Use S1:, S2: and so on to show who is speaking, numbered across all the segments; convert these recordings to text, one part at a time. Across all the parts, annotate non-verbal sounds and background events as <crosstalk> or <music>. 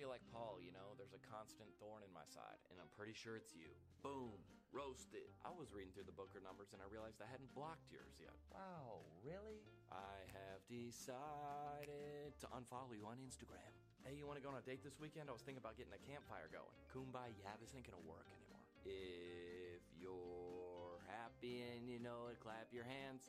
S1: feel like Paul, you know, there's a constant thorn in my side, and I'm pretty sure it's you. Boom, roasted. I was reading through the Book of Numbers and I realized I hadn't blocked yours yet.
S2: Wow, really?
S1: I have decided to unfollow you on Instagram. Hey, you want to go on a date this weekend? I was thinking about getting a campfire going. Kumbaya, yeah, this ain't gonna work anymore. If you're happy and you know it, clap your hands.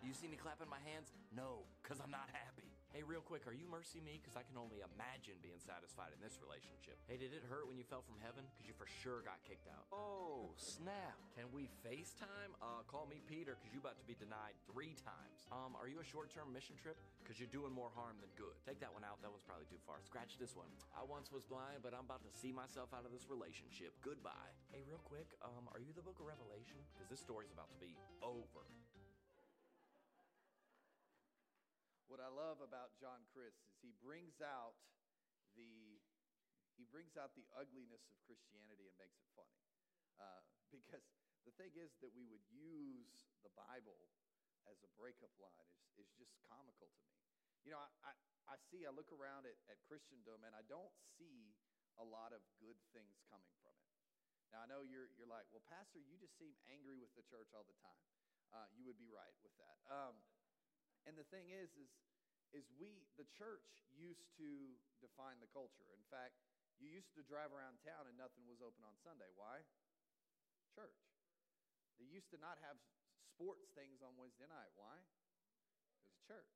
S1: You see me clapping my hands? No, because I'm not happy. Hey, real quick, are you MercyMe? Because I can only imagine being satisfied in this relationship. Hey, did it hurt when you fell from heaven? Because you for sure got kicked out.
S2: Oh, snap.
S1: Can we FaceTime? Uh, call me Peter, because you're about to be denied three times. Um, are you a short-term mission trip? Because you're doing more harm than good. Take that one out. That one's probably too far. Scratch this one. I once was blind, but I'm about to see myself out of this relationship. Goodbye. Hey, real quick, um, are you the book of Revelation? Because this story's about to be over.
S3: What I love about John Crist is he brings out the he brings out the ugliness of Christianity and makes it funny. Uh, because the thing is that we would use the Bible as a breakup line is, is just comical to me. You know, I, I, I see, I look around at, at Christendom and I don't see a lot of good things coming from it. Now, I know you're, you're like, well, Pastor, you just seem angry with the church all the time. Uh, you would be right with that. Um, and the thing is, is, is we, the church used to define the culture. In fact, you used to drive around town and nothing was open on Sunday. Why? Church. They used to not have sports things on Wednesday night. Why? Because church.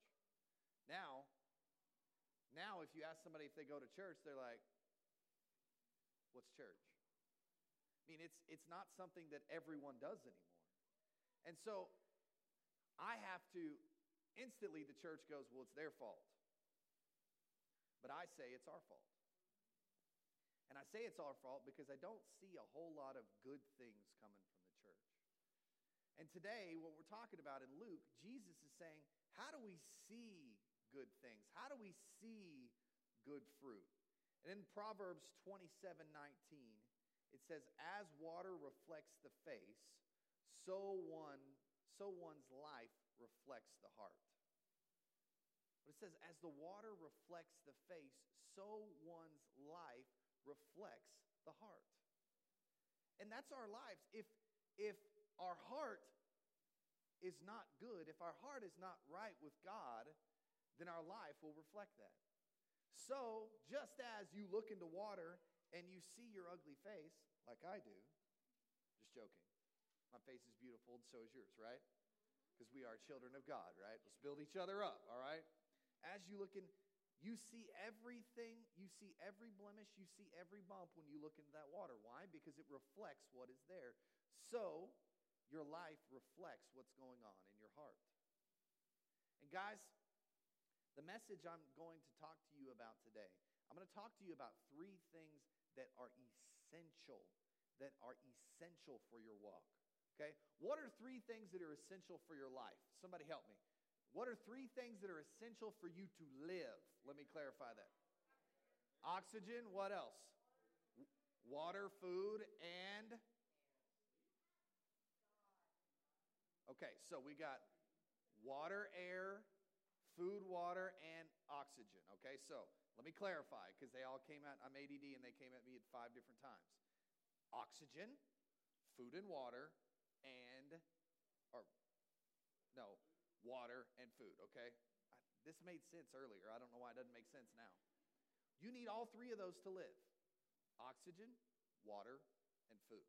S3: Now, now if you ask somebody if they go to church, they're like, what's church? I mean, it's, it's not something that everyone does anymore. And so I have to instantly the church goes, well, it's their fault. But I say it's our fault. And I say it's our fault because I don't see a whole lot of good things coming from the church. And today, what we're talking about in Luke, Jesus is saying, how do we see good things? How do we see good fruit? And in Proverbs 27 19, it says, As water reflects the face, so one so one's life reflects the heart. But it says, as the water reflects the face, so one's life reflects the heart. And that's our lives. If, if our heart is not good, if our heart is not right with God, then our life will reflect that. So, just as you look into water and you see your ugly face, like I do, just joking. My face is beautiful, and so is yours, right? Because we are children of God, right? Let's build each other up, all right? As you look in, you see everything, you see every blemish, you see every bump when you look into that water. Why? Because it reflects what is there. So, your life reflects what's going on in your heart. And, guys, the message I'm going to talk to you about today, I'm going to talk to you about three things that are essential, that are essential for your walk. Okay? What are three things that are essential for your life? Somebody help me. What are three things that are essential for you to live? Let me clarify that. Oxygen, what else? Water, food, and. Okay, so we got water, air, food, water, and oxygen. Okay, so let me clarify because they all came out. I'm ADD and they came at me at five different times. Oxygen, food and water, and, or, no, water and food, okay? I, this made sense earlier. I don't know why it doesn't make sense now. You need all three of those to live oxygen, water, and food.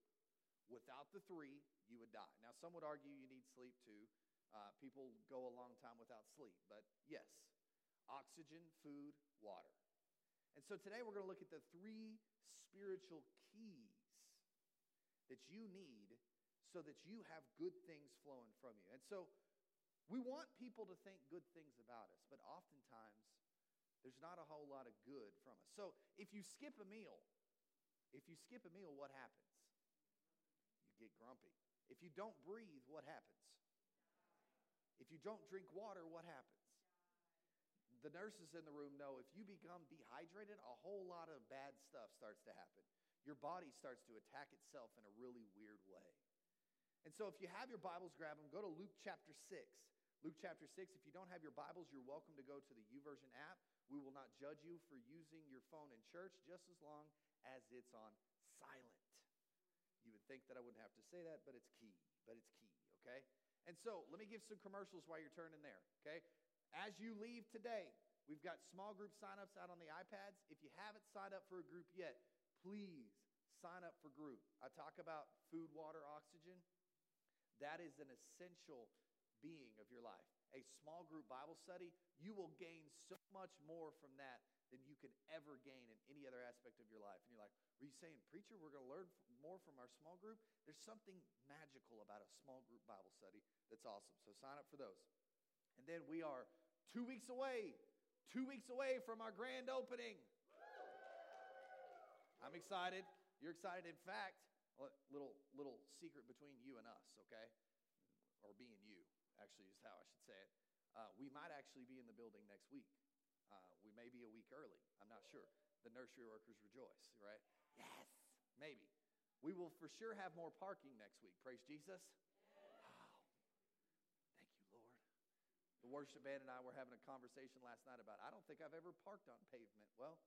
S3: Without the three, you would die. Now, some would argue you need sleep too. Uh, people go a long time without sleep, but yes, oxygen, food, water. And so today we're going to look at the three spiritual keys that you need so that you have good things flowing from you. And so we want people to think good things about us, but oftentimes there's not a whole lot of good from us. So if you skip a meal, if you skip a meal, what happens? You get grumpy. If you don't breathe, what happens? If you don't drink water, what happens? The nurses in the room know if you become dehydrated, a whole lot of bad stuff starts to happen. Your body starts to attack itself in a really weird way. And so, if you have your Bibles, grab them. Go to Luke chapter 6. Luke chapter 6. If you don't have your Bibles, you're welcome to go to the YouVersion app. We will not judge you for using your phone in church just as long as it's on silent. You would think that I wouldn't have to say that, but it's key. But it's key, okay? And so let me give some commercials while you're turning there, okay? As you leave today, we've got small group signups out on the iPads. If you haven't signed up for a group yet, please sign up for group. I talk about food, water, oxygen. That is an essential being of your life. A small group Bible study, you will gain so much more from that than you can ever gain in any other aspect of your life. And you're like, were you saying, preacher, we're going to learn more from our small group? There's something magical about a small group Bible study that's awesome. So sign up for those. And then we are two weeks away, two weeks away from our grand opening. I'm excited. You're excited. In fact, little little secret between you and us, okay? Or being you, actually, is how I should say it. Uh, we might actually be in the building next week. Uh, we may be a week early. I'm not sure. The nursery workers rejoice, right? Yes, maybe. We will for sure have more parking next week. Praise Jesus. Oh, thank you, Lord. The worship band and I were having a conversation last night about I don't think I've ever parked on pavement. Well,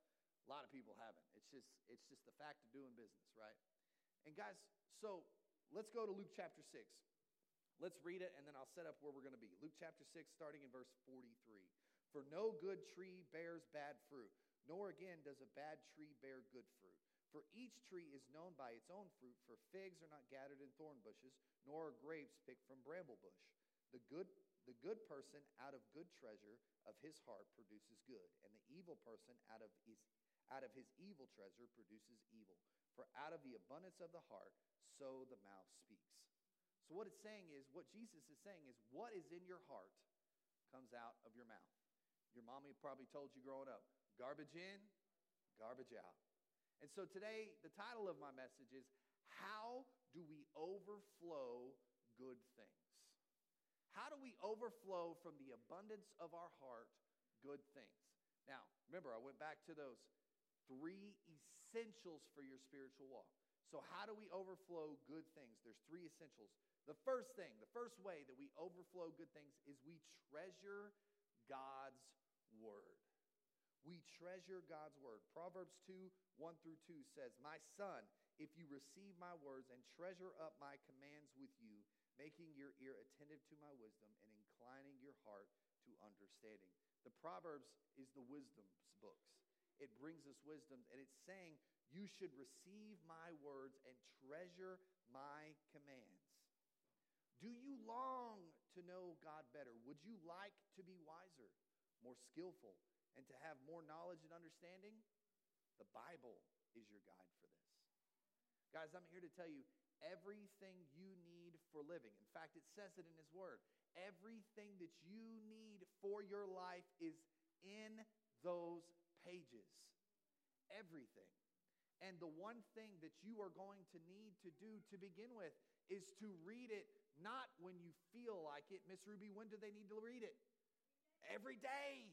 S3: a lot of people haven't. It's just it's just the fact of doing business, right? And guys, so let's go to Luke chapter 6. Let's read it and then I'll set up where we're going to be. Luke chapter 6 starting in verse 43. For no good tree bears bad fruit, nor again does a bad tree bear good fruit. For each tree is known by its own fruit, for figs are not gathered in thorn bushes, nor are grapes picked from bramble bush. The good the good person out of good treasure of his heart produces good, and the evil person out of his out of his evil treasure produces evil. For out of the abundance of the heart, so the mouth speaks. So, what it's saying is, what Jesus is saying is, what is in your heart comes out of your mouth. Your mommy probably told you growing up garbage in, garbage out. And so today, the title of my message is How Do We Overflow Good Things? How do we overflow from the abundance of our heart good things? Now, remember, I went back to those three essentials for your spiritual walk. So, how do we overflow good things? There's three essentials. The first thing, the first way that we overflow good things is we treasure God's word. We treasure God's word. Proverbs 2 1 through 2 says, My son, if you receive my words and treasure up my commands with you, making your ear attentive to my wisdom and inclining your heart to understanding. The Proverbs is the wisdom's books it brings us wisdom. And it's saying, You should receive my words and treasure my commands. Do you long to know God better? Would you like to be wiser, more skillful, and to have more knowledge and understanding? The Bible is your guide for this. Guys, I'm here to tell you everything you need for living. In fact, it says it in His Word. Everything that you need for your life is in those pages. Everything. And the one thing that you are going to need to do to begin with is to read it not when you feel like it. Miss Ruby, when do they need to read it? Every day.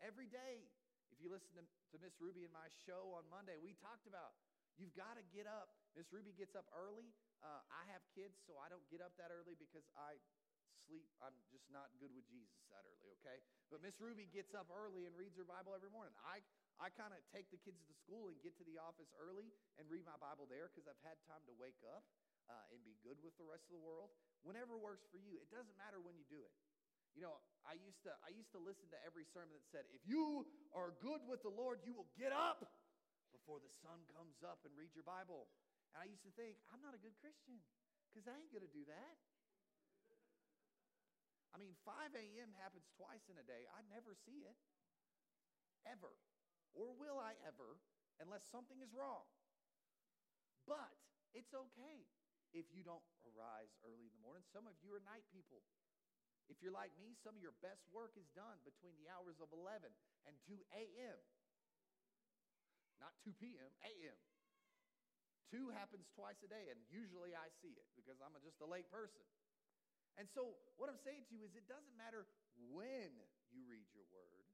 S3: Every day. If you listen to, to Miss Ruby and my show on Monday, we talked about you've got to get up. Miss Ruby gets up early. Uh, I have kids, so I don't get up that early because I sleep. I'm just not good with Jesus that early, okay? But Miss Ruby gets up early and reads her Bible every morning. I, I kind of take the kids to school and get to the office early and read my Bible there because I've had time to wake up uh, and be good with the rest of the world. Whenever works for you, it doesn't matter when you do it. You know, I used to I used to listen to every sermon that said, "If you are good with the Lord, you will get up before the sun comes up and read your Bible." And I used to think, I'm not a good Christian because I ain't going to do that. I mean, 5 a.m. happens twice in a day. I never see it. Ever. Or will I ever, unless something is wrong. But it's okay if you don't arise early in the morning. Some of you are night people. If you're like me, some of your best work is done between the hours of 11 and 2 a.m. Not 2 p.m., a.m. Two happens twice a day, and usually I see it because I'm just a late person. And so, what I'm saying to you is, it doesn't matter when you read your word,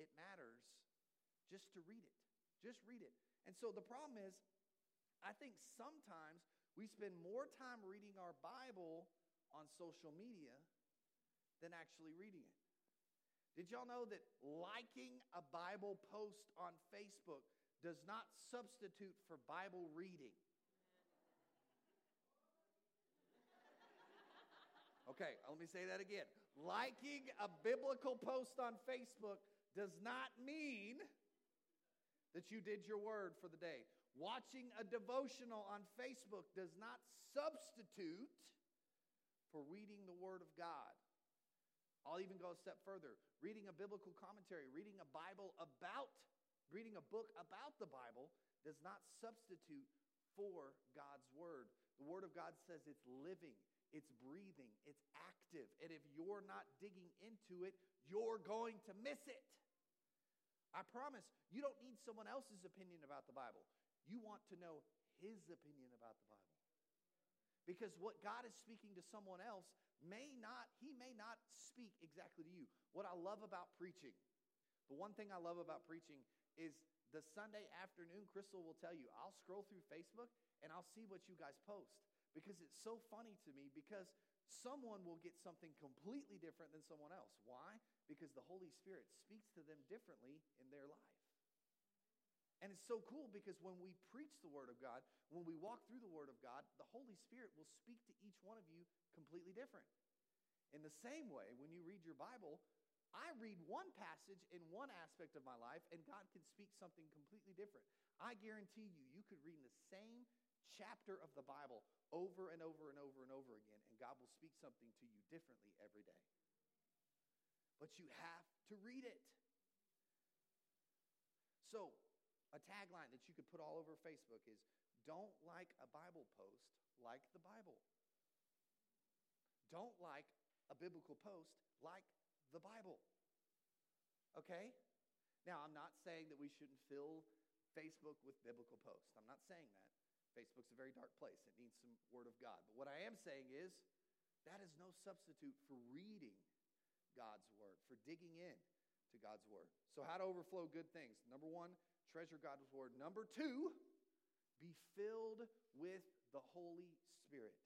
S3: it matters just to read it. Just read it. And so, the problem is, I think sometimes we spend more time reading our Bible on social media than actually reading it. Did y'all know that liking a Bible post on Facebook does not substitute for Bible reading? Okay, let me say that again. Liking a biblical post on Facebook does not mean that you did your word for the day. Watching a devotional on Facebook does not substitute for reading the Word of God. I'll even go a step further. Reading a biblical commentary, reading a Bible about, reading a book about the Bible does not substitute for God's Word. The Word of God says it's living, it's breathing, it's active. And if you're not digging into it, you're going to miss it. I promise you don't need someone else's opinion about the Bible. You want to know his opinion about the Bible. Because what God is speaking to someone else may not, he may not speak exactly to you. What I love about preaching, the one thing I love about preaching is the Sunday afternoon, Crystal will tell you, I'll scroll through Facebook and I'll see what you guys post because it's so funny to me because someone will get something completely different than someone else. Why? Because the Holy Spirit speaks to them differently in their life. And it's so cool because when we preach the Word of God, when we walk through the Word of God, the Holy Spirit will speak to each one of you completely different. In the same way, when you read your Bible, I read one passage in one aspect of my life, and God can speak something completely different. I guarantee you, you could read the same chapter of the Bible over and over and over and over again, and God will speak something to you differently every day. But you have to read it. So, a tagline that you could put all over Facebook is don't like a Bible post, like the Bible. Don't like a biblical post, like the Bible. Okay? Now, I'm not saying that we shouldn't fill Facebook with biblical posts. I'm not saying that. Facebook's a very dark place. It needs some Word of God. But what I am saying is that is no substitute for reading God's Word, for digging in to God's Word. So, how to overflow good things? Number one, treasure God's Word. Number two, be filled with the Holy Spirit.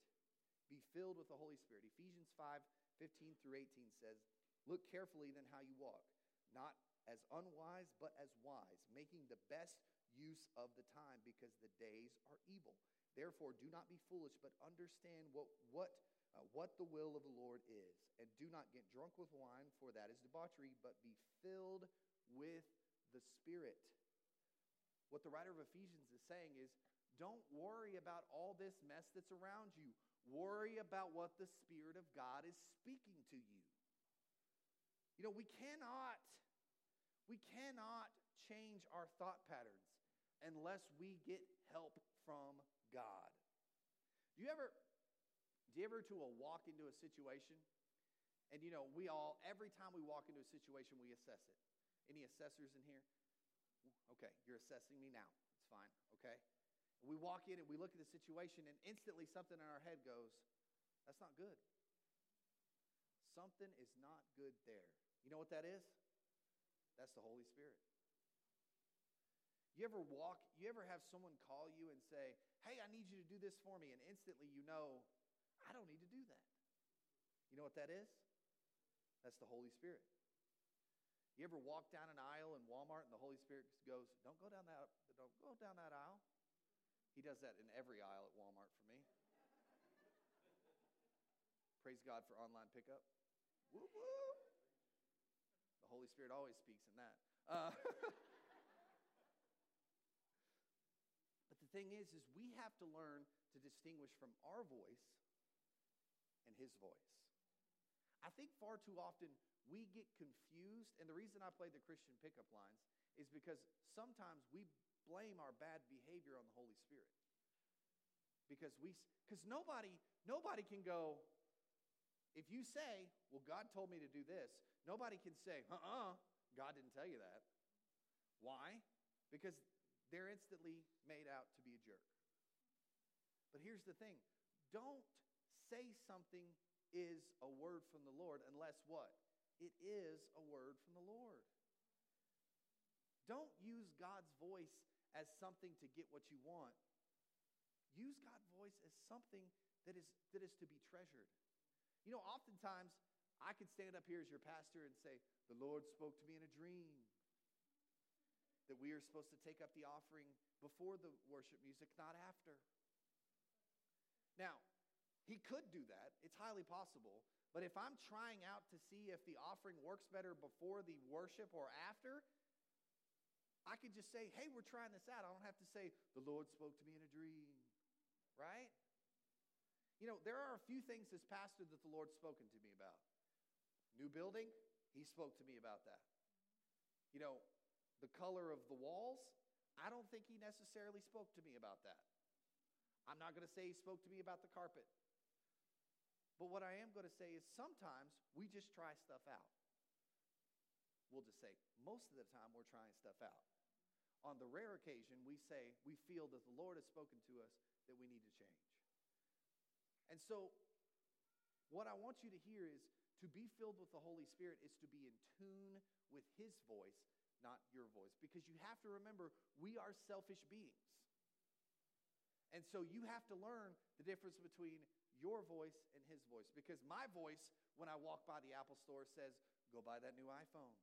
S3: Be filled with the Holy Spirit. Ephesians 5 15 through 18 says, Look carefully then how you walk, not as unwise, but as wise, making the best use of the time because the days are evil. Therefore, do not be foolish, but understand what, what, uh, what the will of the Lord is. And do not get drunk with wine, for that is debauchery, but be filled with the Spirit. What the writer of Ephesians is saying is don't worry about all this mess that's around you. Worry about what the Spirit of God is speaking to you. You know, we cannot, we cannot change our thought patterns unless we get help from God. Do you ever do you ever to a walk into a situation and you know, we all every time we walk into a situation we assess it. Any assessors in here? Okay, you're assessing me now. It's fine, okay? We walk in and we look at the situation and instantly something in our head goes, that's not good. Something is not good there. You know what that is? That's the Holy Spirit. You ever walk, you ever have someone call you and say, Hey, I need you to do this for me, and instantly you know, I don't need to do that. You know what that is? That's the Holy Spirit. You ever walk down an aisle in Walmart and the Holy Spirit goes, Don't go down that, don't go down that aisle. He does that in every aisle at Walmart for me. Praise God for online pickup. Woo woo. The Holy Spirit always speaks in that. Uh, <laughs> but the thing is is we have to learn to distinguish from our voice and his voice. I think far too often we get confused and the reason I play the Christian pickup lines is because sometimes we blame our bad behavior on the Holy Spirit. Because we cuz nobody nobody can go if you say, "Well, God told me to do this," nobody can say, "Uh-uh, God didn't tell you that." Why? Because they're instantly made out to be a jerk. But here's the thing don't say something is a word from the Lord unless what? It is a word from the Lord. Don't use God's voice as something to get what you want. Use God's voice as something that is, that is to be treasured. You know, oftentimes I could stand up here as your pastor and say, The Lord spoke to me in a dream that we are supposed to take up the offering before the worship music, not after. Now, he could do that. It's highly possible. But if I'm trying out to see if the offering works better before the worship or after, I could just say, hey, we're trying this out. I don't have to say, the Lord spoke to me in a dream, right? You know, there are a few things as pastor that the Lord's spoken to me about. New building, he spoke to me about that. You know, the color of the walls, I don't think he necessarily spoke to me about that. I'm not going to say he spoke to me about the carpet. But what I am going to say is sometimes we just try stuff out. We'll just say, most of the time we're trying stuff out. On the rare occasion, we say, we feel that the Lord has spoken to us that we need to change. And so, what I want you to hear is to be filled with the Holy Spirit is to be in tune with His voice, not your voice. Because you have to remember, we are selfish beings. And so you have to learn the difference between your voice and his voice. Because my voice, when I walk by the Apple store, says, Go buy that new iPhone.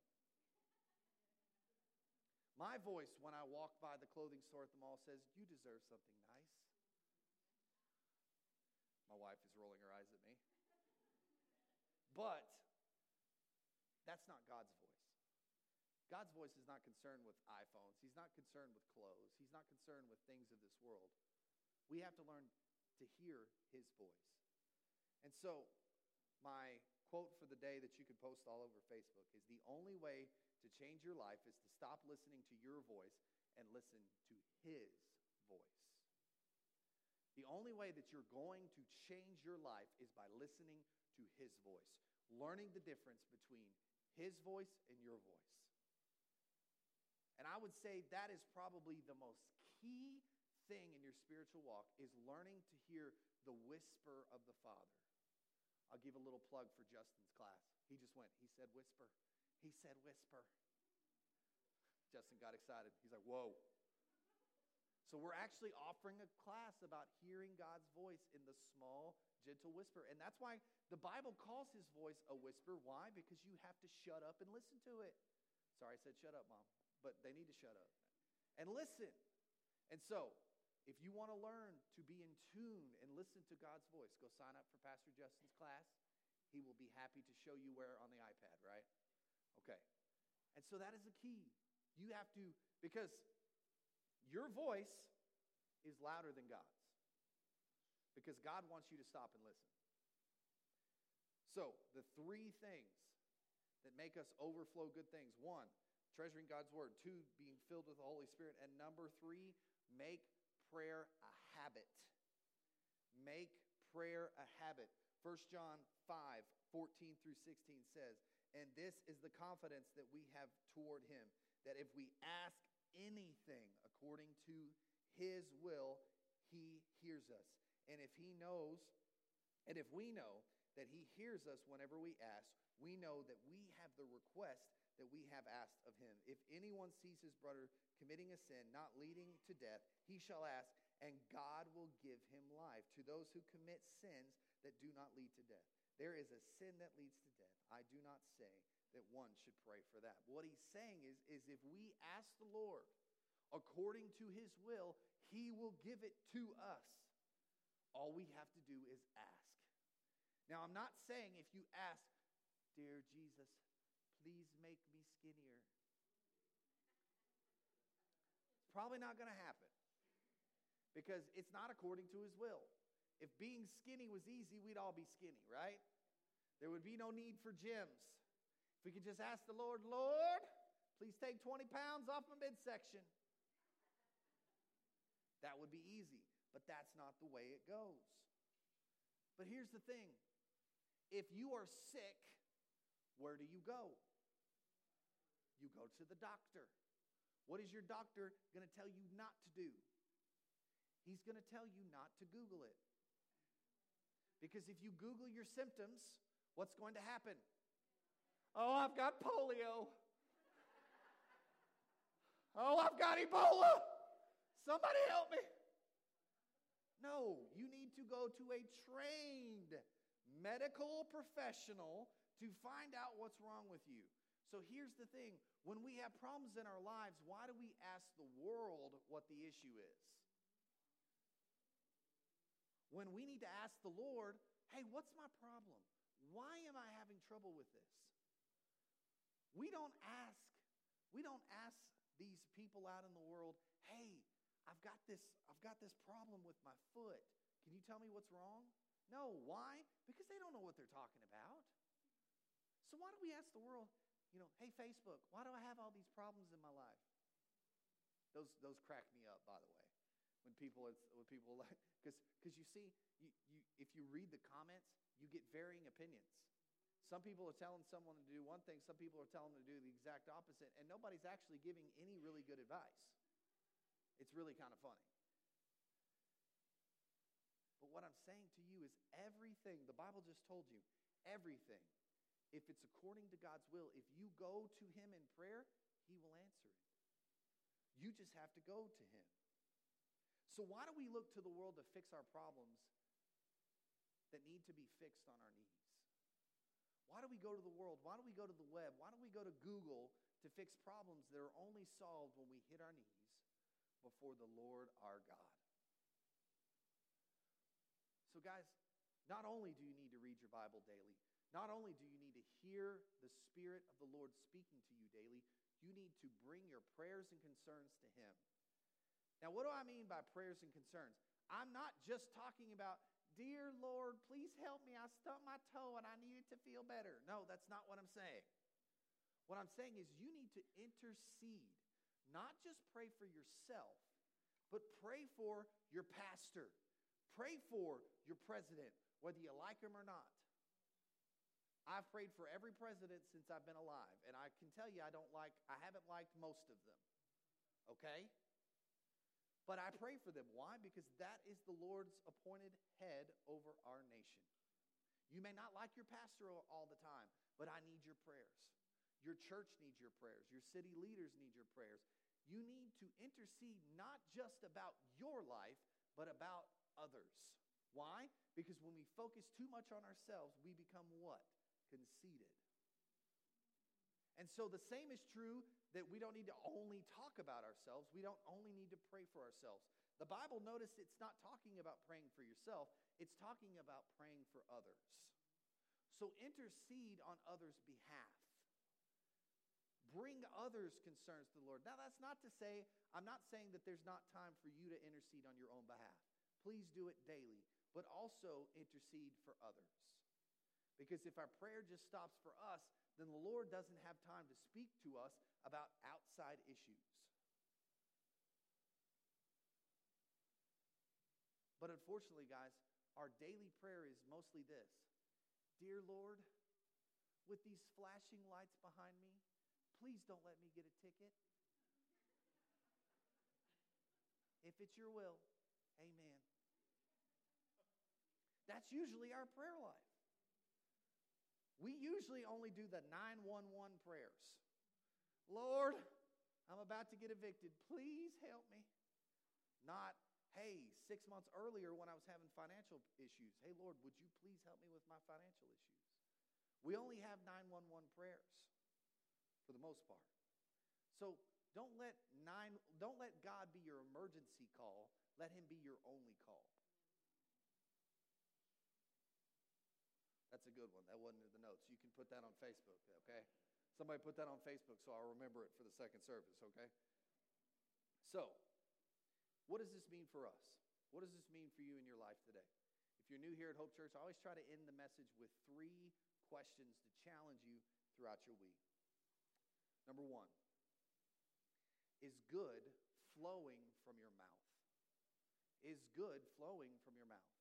S3: My voice, when I walk by the clothing store at the mall, says, You deserve something nice. My wife is rolling her eyes at me. But that's not God's voice. God's voice is not concerned with iPhones. He's not concerned with clothes. He's not concerned with things of this world. We have to learn to hear his voice. And so, my quote for the day that you could post all over Facebook is the only way to change your life is to stop listening to your voice and listen to his voice. The only way that you're going to change your life is by listening to his voice, learning the difference between his voice and your voice. And I would say that is probably the most key thing in your spiritual walk is learning to hear the whisper of the Father. I'll give a little plug for Justin's class. He just went, he said whisper. He said whisper. Justin got excited. He's like, whoa. So we're actually offering a class about hearing God's voice in the small, gentle whisper. And that's why the Bible calls his voice a whisper. Why? Because you have to shut up and listen to it. Sorry, I said shut up, Mom. But they need to shut up and listen. And so if you want to learn to be in tune and listen to God's voice, go sign up for Pastor Justin's class. He will be happy to show you where on the iPad, right? Okay. And so that is the key. You have to, because your voice is louder than God's. Because God wants you to stop and listen. So, the three things that make us overflow good things one, treasuring God's word. Two, being filled with the Holy Spirit. And number three, make prayer a habit. Make prayer a habit. 1 John 5 14 through 16 says, And this is the confidence that we have toward him, that if we ask anything according to his will, he hears us. And if he knows, and if we know that he hears us whenever we ask, we know that we have the request that we have asked of him. If anyone sees his brother committing a sin not leading to death, he shall ask, and God will give him life. To those who commit sins that do not lead to death, there is a sin that leads to death. I do not say that one should pray for that. What he's saying is, is if we ask the Lord according to his will, he will give it to us. All we have to do is ask. Now, I'm not saying if you ask, Dear Jesus, please make me skinnier. It's probably not going to happen because it's not according to his will. If being skinny was easy, we'd all be skinny, right? There would be no need for gyms. If we could just ask the Lord, Lord, please take 20 pounds off my midsection. That would be easy, but that's not the way it goes. But here's the thing if you are sick, where do you go? You go to the doctor. What is your doctor going to tell you not to do? He's going to tell you not to Google it. Because if you Google your symptoms, what's going to happen? Oh, I've got polio. Oh, I've got Ebola. Somebody help me. No, you need to go to a trained medical professional to find out what's wrong with you. So here's the thing when we have problems in our lives, why do we ask the world what the issue is? When we need to ask the Lord, hey, what's my problem? Why am I having trouble with this? We don't ask, we don't ask these people out in the world, hey, I've got this, I've got this problem with my foot. Can you tell me what's wrong? No. Why? Because they don't know what they're talking about. So why do we ask the world, you know, hey Facebook, why do I have all these problems in my life? Those those crack me up, by the way. When people it's when people <laughs> like because you see you, you if you read the comments, you get varying opinions. Some people are telling someone to do one thing, some people are telling them to do the exact opposite, and nobody's actually giving any really good advice. It's really kind of funny. But what I'm saying to you is everything, the Bible just told you, everything, if it's according to God's will, if you go to Him in prayer, He will answer it. You just have to go to Him. So, why do we look to the world to fix our problems that need to be fixed on our knees? Why do we go to the world? Why do we go to the web? Why do we go to Google to fix problems that are only solved when we hit our knees before the Lord our God? So, guys, not only do you need to read your Bible daily, not only do you need hear the Spirit of the Lord speaking to you daily, you need to bring your prayers and concerns to Him. Now, what do I mean by prayers and concerns? I'm not just talking about, Dear Lord, please help me. I stubbed my toe and I needed to feel better. No, that's not what I'm saying. What I'm saying is you need to intercede, not just pray for yourself, but pray for your pastor, Pray for your president, whether you like him or not. I've prayed for every president since I've been alive, and I can tell you I don't like, I haven't liked most of them. Okay? But I pray for them. Why? Because that is the Lord's appointed head over our nation. You may not like your pastor all the time, but I need your prayers. Your church needs your prayers. Your city leaders need your prayers. You need to intercede not just about your life, but about others. Why? Because when we focus too much on ourselves, we become what? Conceited. And so the same is true that we don't need to only talk about ourselves. We don't only need to pray for ourselves. The Bible, notice it's not talking about praying for yourself, it's talking about praying for others. So intercede on others' behalf. Bring others' concerns to the Lord. Now, that's not to say, I'm not saying that there's not time for you to intercede on your own behalf please do it daily, but also intercede for others. Because if our prayer just stops for us, then the Lord doesn't have time to speak to us about outside issues. But unfortunately, guys, our daily prayer is mostly this Dear Lord, with these flashing lights behind me, please don't let me get a ticket. If it's your will, amen. That's usually our prayer life. We usually only do the 911 prayers. Lord, I'm about to get evicted. Please help me. Not, hey, six months earlier when I was having financial issues, hey, Lord, would you please help me with my financial issues? We only have 911 prayers for the most part. So don't let nine don't let God be your emergency call. Let him be your only call. A good one. That wasn't in the notes. You can put that on Facebook, okay? Somebody put that on Facebook so I'll remember it for the second service, okay? So, what does this mean for us? What does this mean for you in your life today? If you're new here at Hope Church, I always try to end the message with three questions to challenge you throughout your week. Number one, is good flowing from your mouth? Is good flowing from your mouth?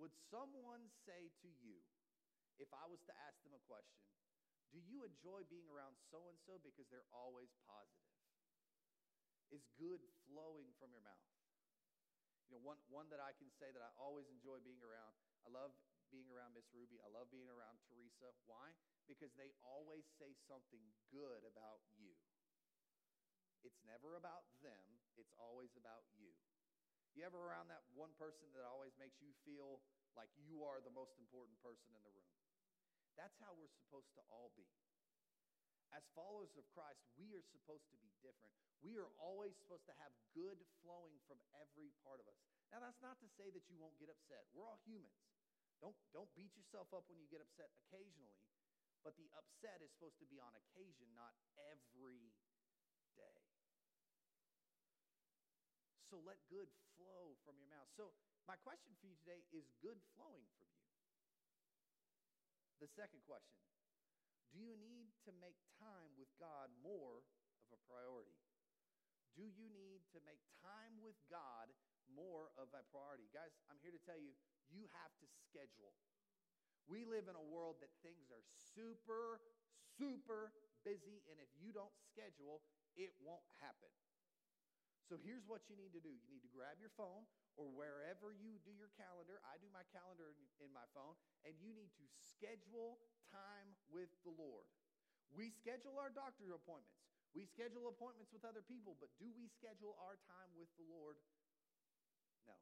S3: Would someone say to you, if I was to ask them a question, do you enjoy being around so and so because they're always positive? Is good flowing from your mouth? You know, one, one that I can say that I always enjoy being around, I love being around Miss Ruby. I love being around Teresa. Why? Because they always say something good about you. It's never about them, it's always about you. You ever around that one person that always makes you feel like you are the most important person in the room? That's how we're supposed to all be. As followers of Christ, we are supposed to be different. We are always supposed to have good flowing from every part of us. Now, that's not to say that you won't get upset. We're all humans. Don't, don't beat yourself up when you get upset occasionally, but the upset is supposed to be on occasion, not every day. So let good flow from your mouth. So, my question for you today is good flowing from you? The second question Do you need to make time with God more of a priority? Do you need to make time with God more of a priority? Guys, I'm here to tell you, you have to schedule. We live in a world that things are super, super busy, and if you don't schedule, it won't happen. So here's what you need to do you need to grab your phone or wherever you do your calendar. I do my calendar in, my phone, and you need to schedule time with the Lord. We schedule our doctor appointments. We schedule appointments with other people, but do we schedule our time with the Lord? No.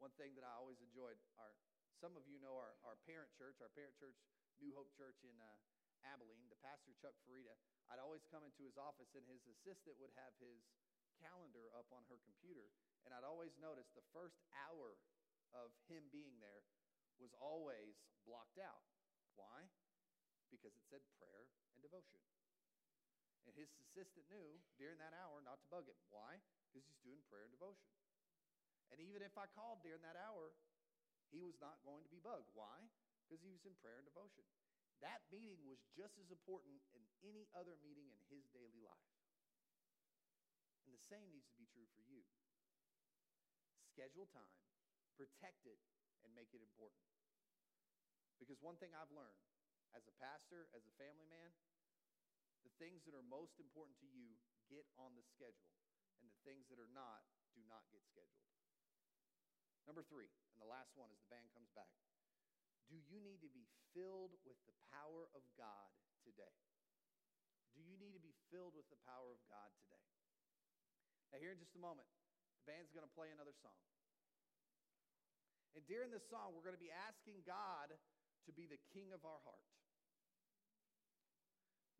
S3: One thing that I always enjoyed, our, some of you know our, our parent church, our parent church, New Hope Church in uh, Abilene, the pastor, Chuck Farida, I'd always come into his office and his assistant would have his calendar up on her computer. And I'd always notice the first hour of him being there was always blocked out. Why? Because it said prayer and devotion. And his assistant knew during that hour not to bug him. Why? Because he's doing prayer and devotion. And even if I called during that hour, he was not going to be bugged. Why? Because he was in prayer and devotion. That meeting was just as important in any other meeting in his daily life. And the same needs to be true for you. Schedule time, protect it, and make it important. Because one thing I've learned as a pastor, as a family man, the things that are most important to you get on the schedule, and the things that are not do not get scheduled. Number three, and the last one as the band comes back. Do you need to be filled with the power of God today? Do you need to be filled with the power of God today? Now, here in just a moment, the band's going to play another song. And during this song, we're going to be asking God to be the king of our heart.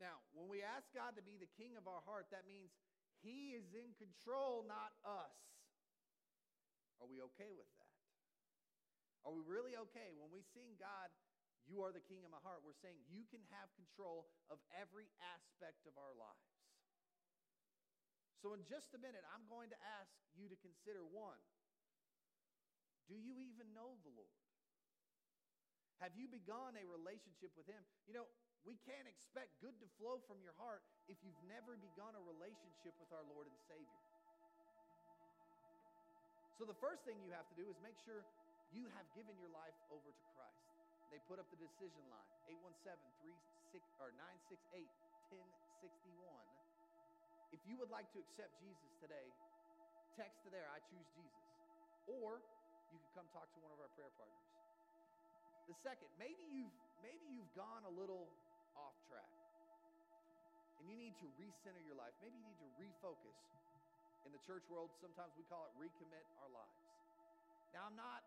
S3: Now, when we ask God to be the king of our heart, that means he is in control, not us. Are we okay with that? Are we really okay when we sing God, you are the king of my heart? We're saying you can have control of every aspect of our lives. So, in just a minute, I'm going to ask you to consider one do you even know the Lord? Have you begun a relationship with Him? You know, we can't expect good to flow from your heart if you've never begun a relationship with our Lord and Savior. So the first thing you have to do is make sure you have given your life over to Christ. They put up the decision line 817 or 968 1061. If you would like to accept Jesus today, text to there, I choose Jesus. Or you can come talk to one of our prayer partners. The second, maybe you've maybe you've gone a little off track. And you need to recenter your life. Maybe you need to refocus. In the church world, sometimes we call it recommit our lives. Now, I'm not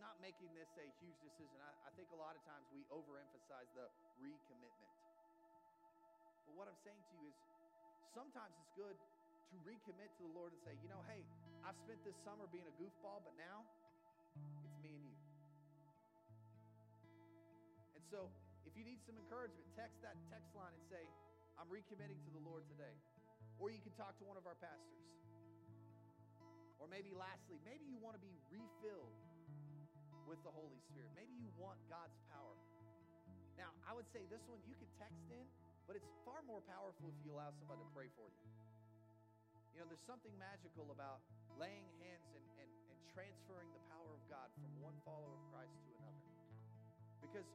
S3: I'm not making this a huge decision. I, I, think a lot of times we overemphasize the recommitment. But what I'm saying to you is sometimes it's good to recommit to the Lord and say, you know, hey, I've spent this summer being a goofball, but now it's me and you. And so if you need some encouragement, text that text line and say, I'm recommitting to the Lord today. Or you can talk to one of our pastors. Or maybe lastly, maybe you want to be refilled with the Holy Spirit. Maybe you want God's power. Now, I would say this one you can text in, but it's far more powerful if you allow somebody to pray for you. You know, there's something magical about laying hands and, and, and transferring the power of God from one follower of Christ to another. Because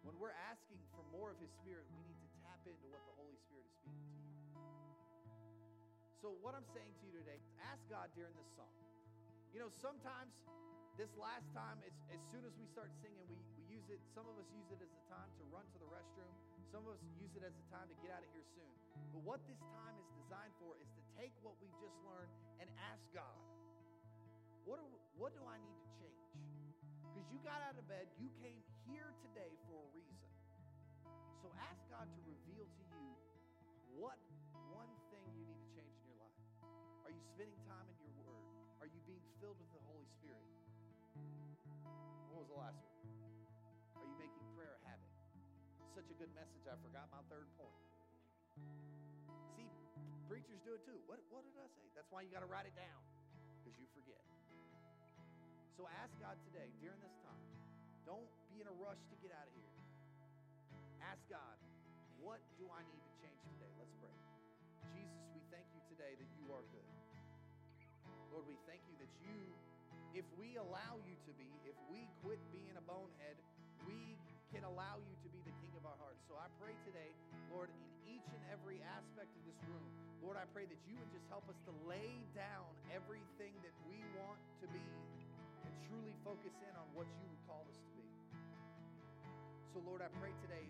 S3: when we're asking for more of His Spirit, we need to tap into what the Holy Spirit is speaking to you. So, what I'm saying to you today, ask God during this song. You know, sometimes this last time, it's, as soon as we start singing, we, we use it, some of us use it as a time to run to the restroom. Some of us use it as a time to get out of here soon. But what this time is designed for is to take what we've just learned and ask God, what, are, what do I need to change? Because you got out of bed, you came here today for a reason. So ask God to reveal to you what one thing you need to change in your life. Are you spending time in your word? Are you being filled with the Holy Spirit? What was the last one? Are you making prayer a habit? Such a good message, I forgot my third point. See, preachers do it too. What, what did I say? That's why you got to write it down, because you forget. So ask God today, during this time, don't be in a rush to get out of here. Ask God, what do I need to change today? Let's pray. Jesus, we thank you today that you are good. Lord, we thank you that you, if we allow you to be, if we quit being a bonehead, we can allow you to be the king of our hearts. So I pray today, Lord, in each and every aspect of this room, Lord, I pray that you would just help us to lay down everything that we want to be and truly focus in on what you would call us to be. So, Lord, I pray today,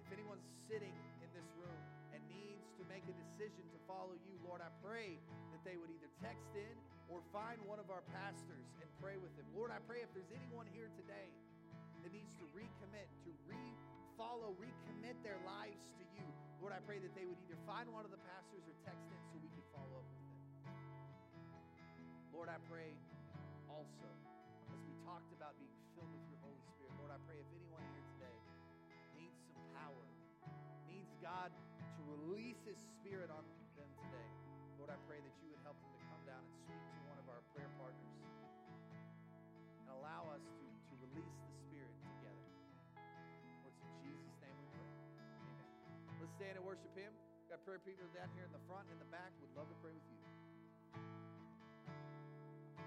S3: if anyone's sitting in this room and needs to make a decision to follow you, Lord, I pray that they would either text in or find one of our pastors and pray with them. Lord, I pray if there's anyone here today that needs to recommit, to re-follow, recommit their lives to you. Lord, I pray that they would either find one of the pastors or text in so we can follow up with them. Lord, I pray also, prayer people down here in the front and the back. Would love to pray with you.